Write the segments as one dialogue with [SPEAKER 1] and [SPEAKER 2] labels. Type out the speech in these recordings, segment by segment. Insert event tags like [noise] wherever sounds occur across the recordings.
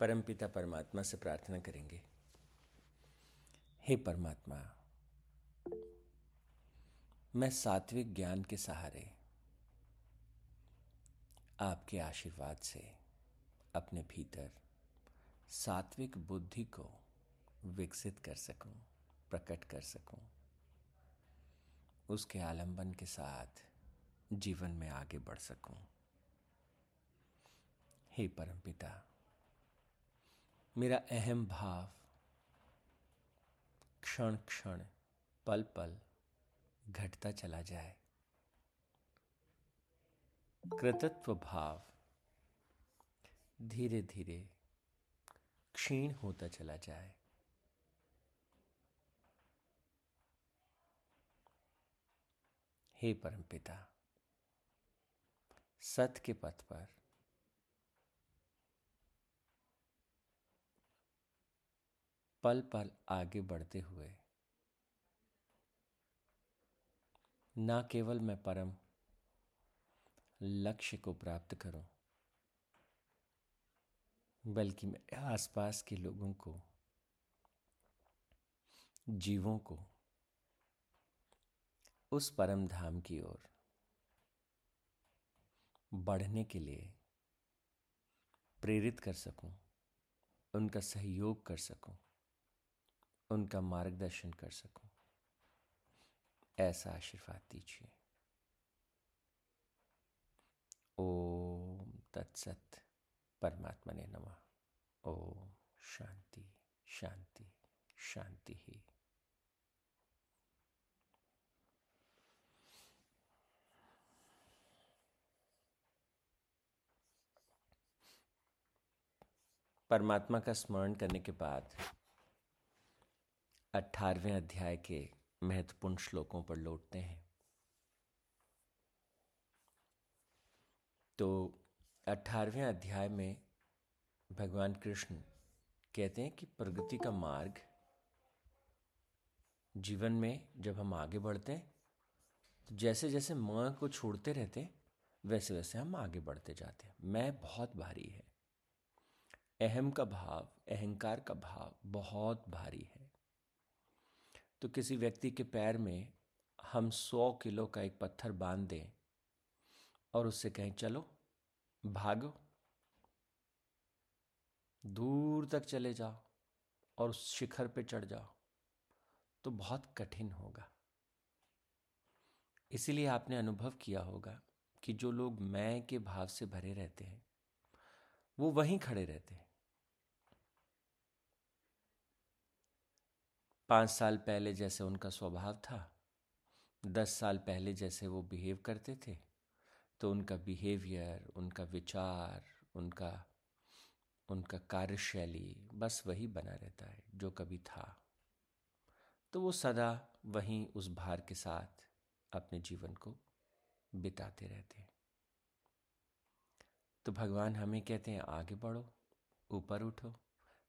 [SPEAKER 1] परमपिता परमात्मा से प्रार्थना करेंगे हे परमात्मा मैं सात्विक ज्ञान के सहारे आपके आशीर्वाद से अपने भीतर सात्विक बुद्धि को विकसित कर सकूँ, प्रकट कर सकूँ, उसके आलंबन के साथ जीवन में आगे बढ़ सकूँ। हे परमपिता मेरा अहम भाव, क्षण क्षण, पल पल घटता चला जाए। कृतत्व भाव धीरे धीरे क्षीण होता चला जाए। हे परमपिता सत के पथ पर पल पल आगे बढ़ते हुए। ना केवल मैं परम लक्ष्य को प्राप्त करूँ बल्कि मेरे आसपास के लोगों को जीवों को उस परम धाम की ओर बढ़ने के लिए प्रेरित कर सकूँ, उनका सहयोग कर सकूँ, उनका मार्गदर्शन कर सकूँ, ऐसा आशीर्वाद दीजिए। ओम तत्सत परमात्मा ने नमा। ओम शांति शांति शांति ही। परमात्मा का स्मरण करने के बाद अठारहवें अध्याय के महत्वपूर्ण श्लोकों पर लौटते हैं। तो अठारहवें अध्याय में भगवान कृष्ण कहते हैं कि प्रगति का मार्ग जीवन में जब हम आगे बढ़ते हैं तो जैसे जैसे माँ को छोड़ते रहते वैसे वैसे हम आगे बढ़ते जाते हैं। मैं बहुत भारी है। अहम का भाव, अहंकार का भाव बहुत भारी है। तो किसी व्यक्ति के पैर में हम सौ किलो का एक पत्थर बाँध दें और उससे कहें, चलो, भागो। दूर तक चले जाओ और उस शिखर पे चढ़ जाओ। तो बहुत कठिन होगा। इसीलिए आपने अनुभव किया होगा कि जो लोग मैं के भाव से भरे रहते हैं, वो वहीं खड़े रहते हैं। पाँच साल पहले जैसे उनका स्वभाव था, दस साल पहले जैसे वो बिहेव करते थे तो उनका बिहेवियर, उनका विचार, उनका उनका कार्यशैली बस वही बना रहता है जो कभी था। तो वो सदा वहीं उस भार के साथ अपने जीवन को बिताते रहते हैं। तो भगवान हमें कहते हैं, आगे बढ़ो, ऊपर उठो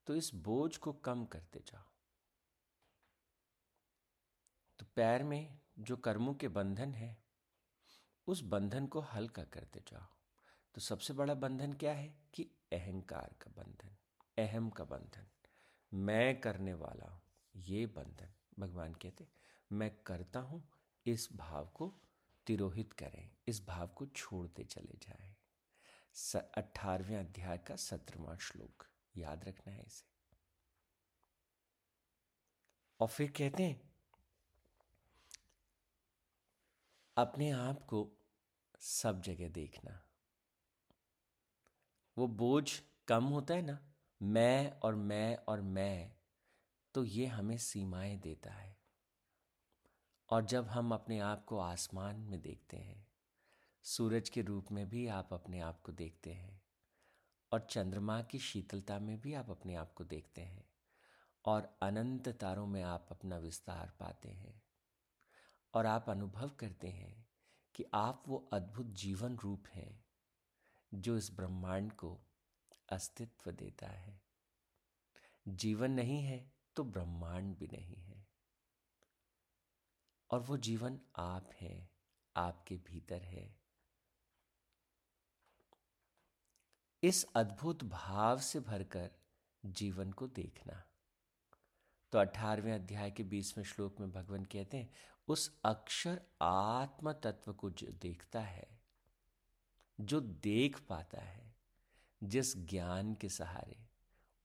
[SPEAKER 1] तो इस बोझ को कम करते जाओ। तो पैर में जो कर्मों के बंधन है, उस बंधन को हल्का करते जाओ। तो सबसे बड़ा बंधन क्या है? कि अहंकार का बंधन, अहम का बंधन। मैं करने वाला हूँ, ये बंधन। भगवान कहते मैं करता हूँ, इस भाव को तिरोहित करें, इस भाव को छोड़ते चले जाए। अठारहवें अध्याय का सत्रवा श्लोक, याद रखना है इसे। और फिर कहते हैं अपने आप को सब जगह देखना। वो बोझ कम होता है ना, मैं और मैं और मैं तो ये हमें सीमाएँ देता है। और जब हम अपने आप को आसमान में देखते हैं, सूरज के रूप में भी आप अपने आप को देखते हैं, और चंद्रमा की शीतलता में भी आप अपने आप को देखते हैं, और अनंत तारों में आप अपना विस्तार पाते हैं। और आप अनुभव करते हैं कि आप वो अद्भुत जीवन रूप हैं जो इस ब्रह्मांड को अस्तित्व देता है। जीवन नहीं है तो ब्रह्मांड भी नहीं है। और वो जीवन आप हैं, आपके भीतर है। इस अद्भुत भाव से भरकर जीवन को देखना। तो अठारहवें अध्याय के बीसवें श्लोक में भगवान कहते हैं, उस अक्षर आत्म तत्व को जो देखता है, जो देख पाता है, जिस ज्ञान के सहारे,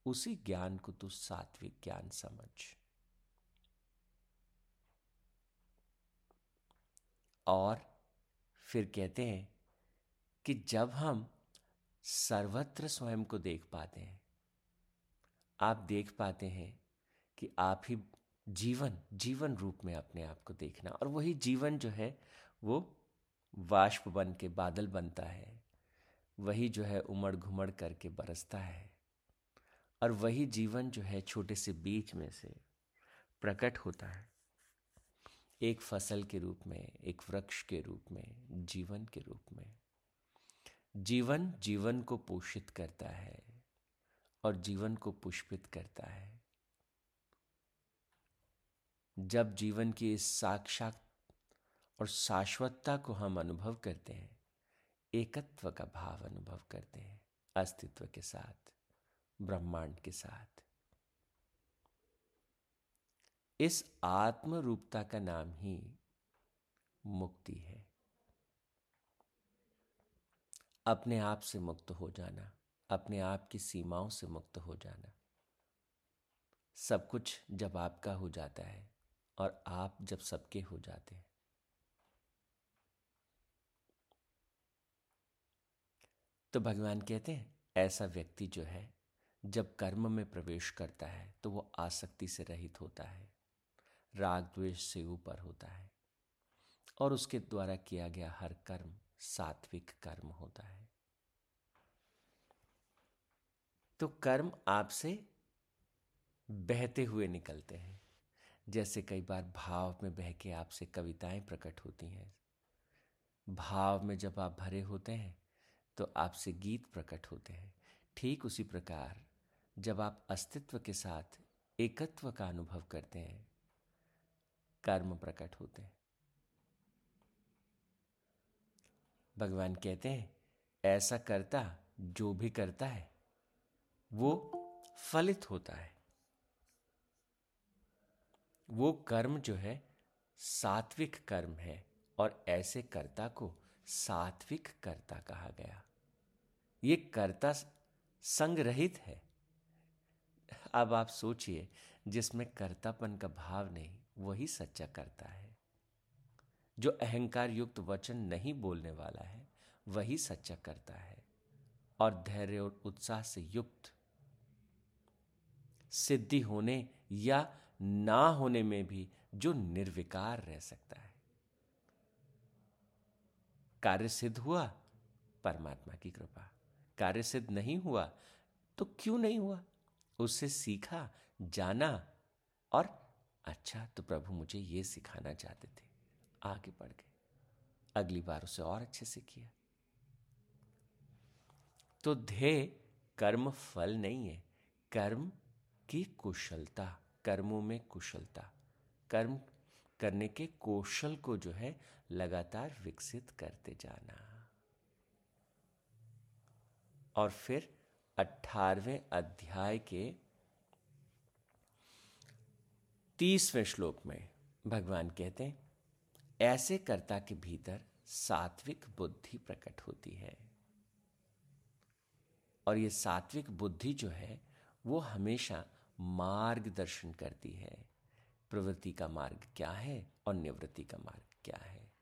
[SPEAKER 1] उसी ज्ञान को तू सात्विक ज्ञान समझ। और फिर कहते हैं कि जब हम सर्वत्र स्वयं को देख पाते हैं, आप देख पाते हैं कि आप ही जीवन जीवन रूप में अपने आप को देखना। और वही जीवन जो है, वो वाष्प बन के बादल बनता है। वही जो है उमड़ घुमड़ करके बरसता है। और वही जीवन जो है, छोटे से बीज में से प्रकट होता है। एक फ़सल के रूप में, एक वृक्ष के रूप में, जीवन के रूप में। जीवन जीवन को पोषित करता है और जीवन को पुष्पित करता है। जब जीवन की इस साक्षात और शाश्वतता को हम अनुभव करते हैं, एकत्व का भाव अनुभव करते हैं, अस्तित्व के साथ, ब्रह्मांड के साथ। इस आत्म रूपता का नाम ही मुक्ति है। अपने आप से मुक्त हो जाना, अपने आप की सीमाओं से मुक्त हो जाना, सब कुछ जब आपका हो जाता है और आप जब सबके हो जाते हैं। तो भगवान कहते हैं, ऐसा व्यक्ति जो है, जब कर्म में प्रवेश करता है तो वो आसक्ति से रहित होता है, राग द्वेष से ऊपर होता है, और उसके द्वारा किया गया हर कर्म सात्विक कर्म होता है। तो कर्म आपसे बहते हुए निकलते हैं। जैसे कई बार भाव में बह के आपसे कविताएँ प्रकट होती हैं। भाव में जब आप भरे होते हैं तो आपसे गीत प्रकट होते हैं। ठीक उसी प्रकार, जब आप अस्तित्व के साथ एकत्व का अनुभव करते हैं, कर्म प्रकट होते हैं। भगवान कहते हैं, ऐसा करता, जो भी करता है, वो फलित होता है। वो कर्म जो है, सात्विक कर्म है और ऐसे कर्ता को सात्विक कर्ता कहा गया। ये कर्ता संग रहित है। अब आप सोचिए, जिसमें कर्तापन का भाव नहीं, वही सच्चा करता है। जो अहंकार युक्त वचन नहीं बोलने वाला है, वही सच्चा करता है और धैर्य और उत्साह से युक्त। सिद्धि होने या ना होने में भी जो निर्विकार रह सकता है। कार्य सिद्ध हुआ, परमात्मा की कृपा। कार्य सिद्ध नहीं हुआ तो क्यों नहीं हुआ? उससे सीखा, जाना, और अच्छा तो प्रभु मुझे ये सिखाना चाहते थे। आगे बढ़ गए। अगली बार उसे और अच्छे से किया। तो ध्येय कर्म फल नहीं है, कर्म की कुशलता। कर्मों में कुशलता। कर्म करने के कौशल को जो है, लगातार विकसित करते जाना। और फिर अठारवें अध्याय के तीसवें श्लोक में भगवान कहते हैं, ऐसे कर्ता के भीतर सात्विक बुद्धि प्रकट होती है। और ये सात्विक बुद्धि जो है, वो हमेशा मार्गदर्शन करती है। प्रवृत्ति का मार्ग क्या है और निवृत्ति का मार्ग क्या है?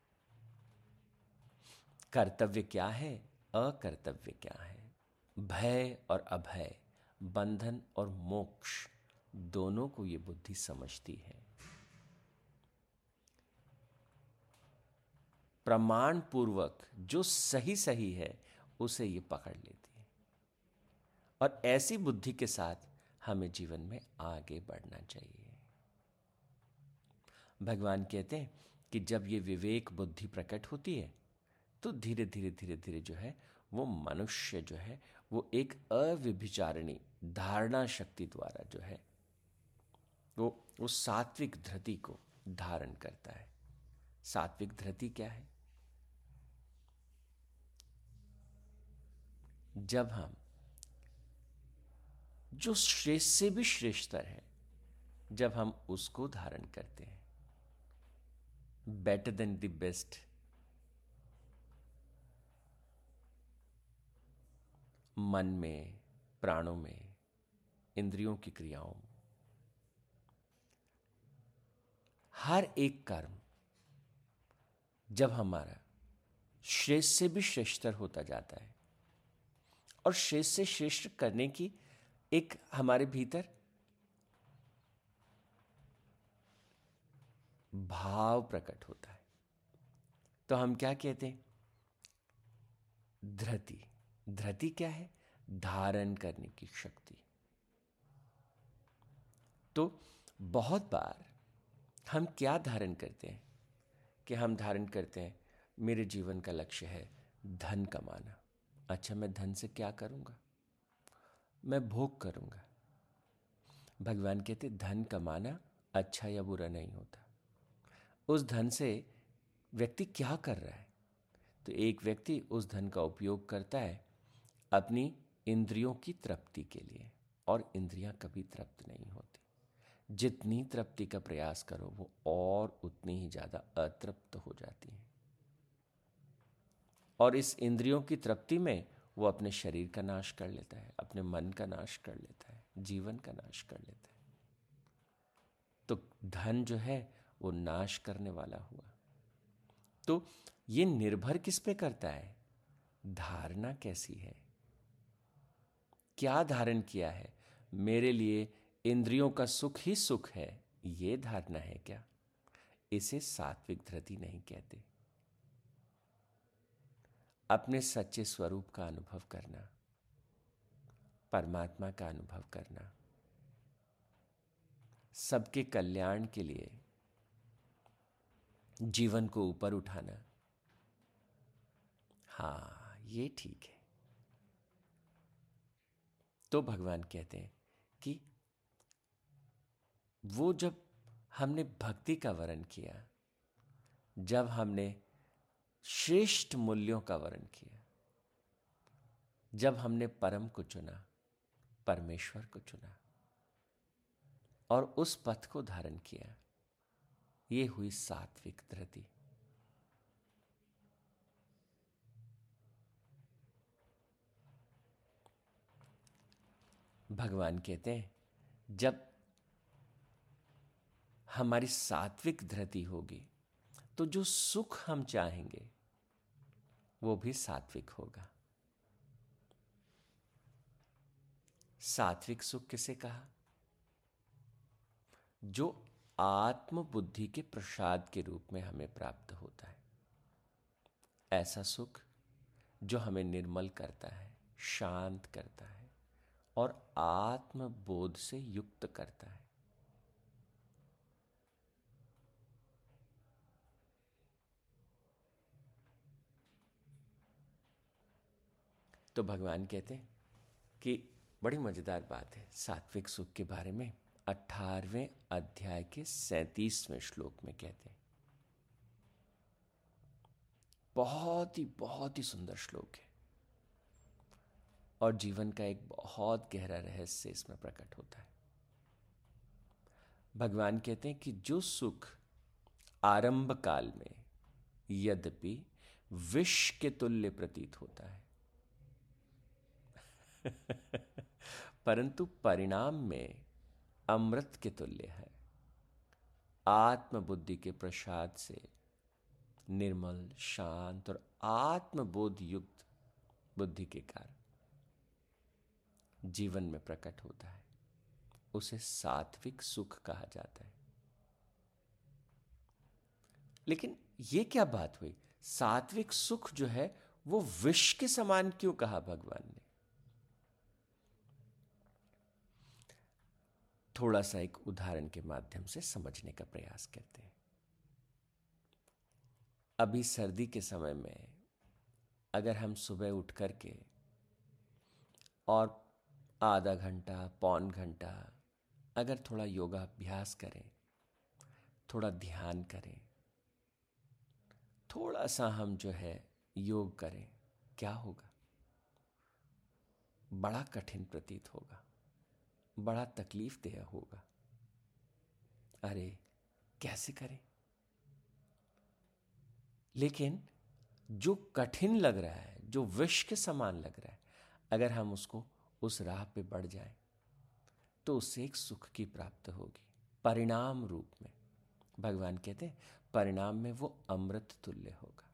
[SPEAKER 1] कर्तव्य क्या है? अकर्तव्य क्या है? भय और अभय, बंधन और मोक्ष दोनों को ये बुद्धि समझती है। प्रमाण पूर्वक जो सही सही है, उसे ये पकड़ लेती है। और ऐसी बुद्धि के साथ हमें जीवन में आगे बढ़ना चाहिए। भगवान कहते हैं कि जब ये विवेक बुद्धि प्रकट होती है तो धीरे धीरे धीरे धीरे जो है, वो मनुष्य जो है, वो एक अविभिचारणी धारणा शक्ति द्वारा जो है, वो उस सात्विक धृति को धारण करता है। सात्विक धृति क्या है? जब हम जो श्रेष्ठ से भी श्रेष्ठतर है, जब हम उसको धारण करते हैं। बेटर देन द बेस्ट मन में, प्राणों में, इंद्रियों की क्रियाओं में। हर एक कर्म, जब हमारा श्रेष्ठ से भी श्रेष्ठतर होता जाता है, और श्रेष्ठ से श्रेष्ठ करने की एक हमारे भीतर भाव प्रकट होता है। तो हम क्या कहते हैं? धृति। धृति क्या है? धारण करने की शक्ति। तो बहुत बार हम क्या धारण करते हैं? कि हम धारण करते हैं, मेरे जीवन का लक्ष्य है धन कमाना। अच्छा मैं धन से क्या करूँगा? मैं भोग करूँगा। भगवान कहते, धन कमाना अच्छा या बुरा नहीं होता। उस धन से व्यक्ति क्या कर रहा है? तो एक व्यक्ति उस धन का उपयोग करता है अपनी इंद्रियों की तृप्ति के लिए, और इंद्रियाँ कभी तृप्त नहीं होती। जितनी तृप्ति का प्रयास करो, वो और उतनी ही ज़्यादा अतृप्त हो जाती है। और इस इंद्रियों की तृप्ति में वो अपने शरीर का नाश कर लेता है, अपने मन का नाश कर लेता है, जीवन का नाश कर लेता है। तो धन जो है, वो नाश करने वाला हुआ। तो ये निर्भर किस पे करता है? धारणा कैसी है? क्या धारण किया है? मेरे लिए इंद्रियों का सुख ही सुख है, ये धारणा है क्या? इसे सात्विक धृति नहीं कहते। अपने सच्चे स्वरूप का अनुभव करना, परमात्मा का अनुभव करना, सबके कल्याण के लिए जीवन को ऊपर उठाना। हाँ ये ठीक है। तो भगवान कहते हैं कि वो जब हमने भक्ति का वर्ण किया, जब हमने श्रेष्ठ मूल्यों का वर्ण किया। जब हमने परम को चुना, परमेश्वर को चुना और उस पथ को धारण किया, ये हुई सात्विक धृति भगवान कहते हैं, जब हमारी सात्विक धृति होगी तो जो सुख हम चाहेंगे, वो भी सात्विक होगा। सात्विक सुख किसे कहा? जो आत्म बुद्धि के प्रसाद के रूप में हमें प्राप्त होता है। ऐसा सुख जो हमें निर्मल करता है, शांत करता है और आत्मबोध से युक्त करता है। तो भगवान कहते हैं कि बड़ी मज़ेदार बात है, सात्विक सुख के बारे में अठारहवें अध्याय के सैतीसवें श्लोक में कहते हैं। बहुत ही बहुत ही सुंदर श्लोक है। और जीवन का एक बहुत गहरा रहस्य इसमें प्रकट होता है। भगवान कहते हैं कि जो सुख आरंभ काल में यद्यपि विष के तुल्य प्रतीत होता है [laughs] परंतु परिणाम में अमृत के तुल्य है। आत्मबुद्धि के प्रसाद से निर्मल, शांत और आत्मबोध युक्त बुद्धि के कारण जीवन में प्रकट होता है। उसे सात्विक सुख कहा जाता है। लेकिन यह क्या बात हुई? सात्विक सुख जो है, वो विष के समान क्यों कहा भगवान ने? थोड़ा सा एक उदाहरण के माध्यम से समझने का प्रयास करते हैं। अभी सर्दी के समय में अगर हम सुबह उठ कर के और आधा घंटा, पौन घंटा अगर थोड़ा योगा अभ्यास करें, थोड़ा ध्यान करें थोड़ा सा हम जो है योग करें, क्या होगा? बड़ा कठिन प्रतीत होगा। बड़ा तकलीफ़ देह होगा। अरे, कैसे करें? लेकिन जो कठिन लग रहा है, जो विष के समान लग रहा है, अगर हम उसको उस राह पे बढ़ जाएँ तो उससे एक सुख की प्राप्त होगी, परिणाम रूप में। भगवान कहते हैं, परिणाम में वो अमृत तुल्य होगा।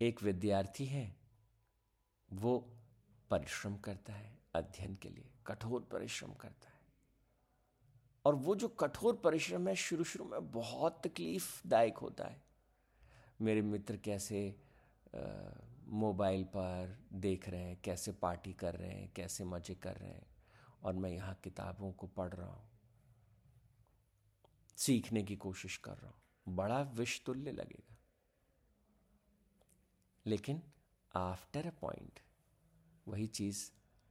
[SPEAKER 1] एक विद्यार्थी है, वो परिश्रम करता है अध्ययन के लिए कठोर परिश्रम करता है। और वो जो कठोर परिश्रम है शुरू शुरू में बहुत तकलीफदायक होता है। मेरे मित्र कैसे मोबाइल पर देख रहे हैं, कैसे पार्टी कर रहे हैं, कैसे मज़े कर रहे हैं, और मैं यहाँ किताबों को पढ़ रहा हूँ, सीखने की कोशिश कर रहा हूँ, बड़ा विषतुल्य लगेगा। लेकिन आफ्टर अ पॉइंट वही चीज़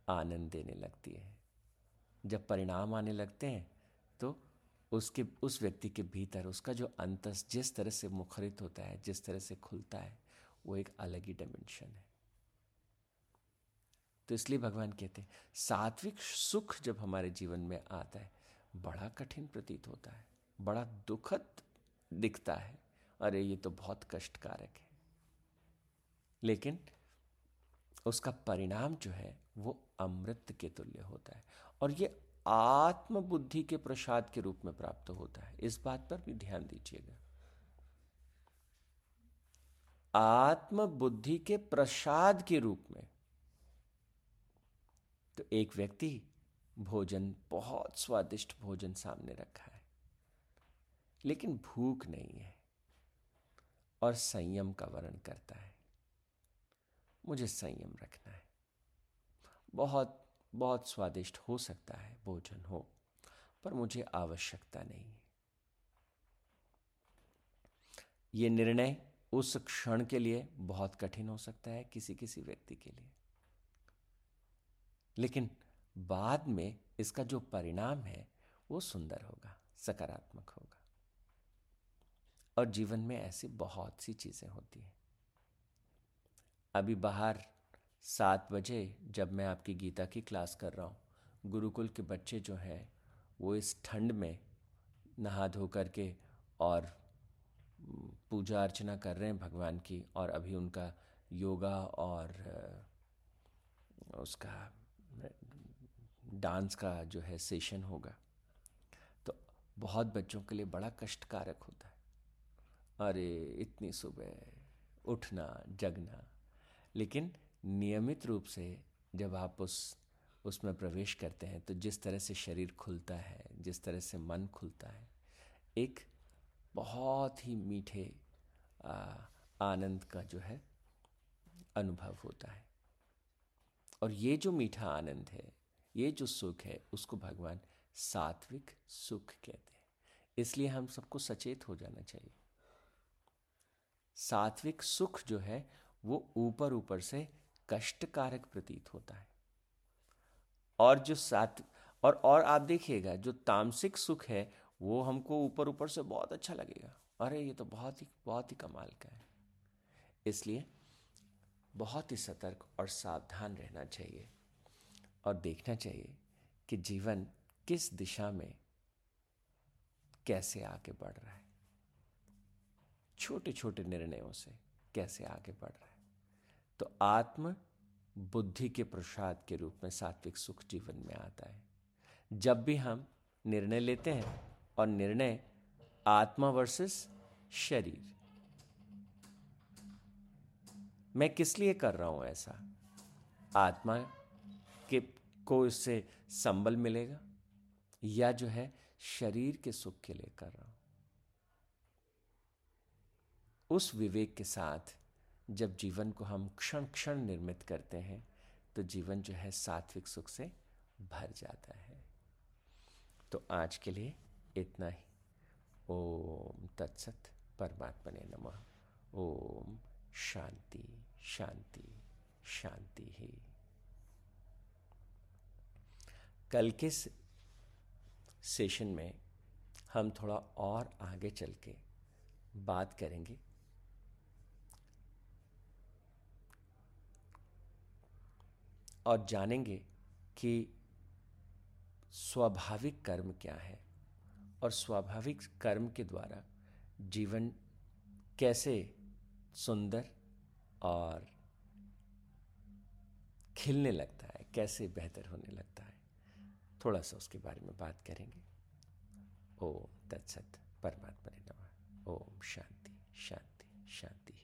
[SPEAKER 1] आनंद देने लगती है। जब परिणाम आने लगते हैं तो उसके, उस व्यक्ति के भीतर उसका जो अंतस जिस तरह से मुखरित होता है, जिस तरह से खुलता है, वो एक अलग ही डायमेंशन है। तो इसलिए भगवान कहते हैं, सात्विक सुख जब हमारे जीवन में आता है, बड़ा कठिन प्रतीत होता है, बड़ा दुखद दिखता है, अरे ये तो बहुत कष्टकारक है। लेकिन उसका परिणाम जो है वो अमृत के तुल्य होता है। और ये आत्म बुद्धि के प्रसाद के रूप में प्राप्त होता है। इस बात पर भी ध्यान दीजिएगा। आत्म बुद्धि के प्रसाद के रूप में तो एक व्यक्ति भोजन, बहुत स्वादिष्ट भोजन सामने रखा है। लेकिन भूख नहीं है और संयम का वर्ण करता है। मुझे संयम रखना है। बहुत बहुत स्वादिष्ट हो सकता है भोजन हो, पर मुझे आवश्यकता नहीं है। ये निर्णय उस क्षण के लिए बहुत कठिन हो सकता है किसी किसी व्यक्ति के लिए। लेकिन बाद में इसका जो परिणाम है, वो सुंदर होगा, सकारात्मक होगा। और जीवन में ऐसी बहुत सी चीज़ें होती हैं। अभी बाहर सात बजे जब मैं आपकी गीता की क्लास कर रहा हूँ। गुरुकुल के बच्चे जो हैं, वो इस ठंड में नहा धो कर के और पूजा अर्चना कर रहे हैं भगवान की और अभी उनका योगा और उसका डांस का जो है सेशन होगा। तो बहुत बच्चों के लिए बड़ा कष्टकारक होता है। अरे, इतनी सुबह उठना, जगना। लेकिन नियमित रूप से जब आप उस, उसमें प्रवेश करते हैं तो जिस तरह से शरीर खुलता है, जिस तरह से मन खुलता है, एक बहुत ही मीठे आनंद का जो है, अनुभव होता है। और ये जो मीठा आनंद है, ये जो सुख है, उसको भगवान सात्विक सुख कहते हैं। इसलिए हम सबको सचेत हो जाना चाहिए। सात्विक सुख जो है, वो ऊपर ऊपर से कष्टकारक प्रतीत होता है। और जो सात, और और आप देखिएगा, जो तामसिक सुख है, वो हमको ऊपर ऊपर से बहुत अच्छा लगेगा। अरे, ये तो बहुत ही बहुत ही कमाल का है। इसलिए बहुत ही सतर्क और सावधान रहना चाहिए और देखना चाहिए कि जीवन किस दिशा में कैसे आगे बढ़ रहा है। छोटे छोटे निर्णयों से कैसे आगे बढ़ रहा है। तो आत्म बुद्धि के प्रसाद के रूप में सात्विक सुख जीवन में आता है। जब भी हम निर्णय लेते हैं और निर्णय आत्मा वर्सेस शरीर। मैं किस लिए कर रहा हूँ ऐसा? आत्मा के, को इससे संबल मिलेगा? या जो है शरीर के सुख के लिए कर रहा हूँ? उस विवेक के साथ जब जीवन को हम क्षण क्षण निर्मित करते हैं तो जीवन जो है सात्विक सुख से भर जाता है। तो आज के लिए इतना ही। ओम तत्सत परमात्मा ने नम। ओम शांति शांति शांति ही। कल के सेशन में हम थोड़ा और आगे चल के बात करेंगे। और जानेंगे कि स्वाभाविक कर्म क्या है और स्वाभाविक कर्म के द्वारा जीवन कैसे सुंदर और खिलने लगता है, कैसे बेहतर होने लगता है। थोड़ा सा उसके बारे में बात करेंगे। ओम तत्सत परमात्मा नमः। ओम शांति शांति शांति।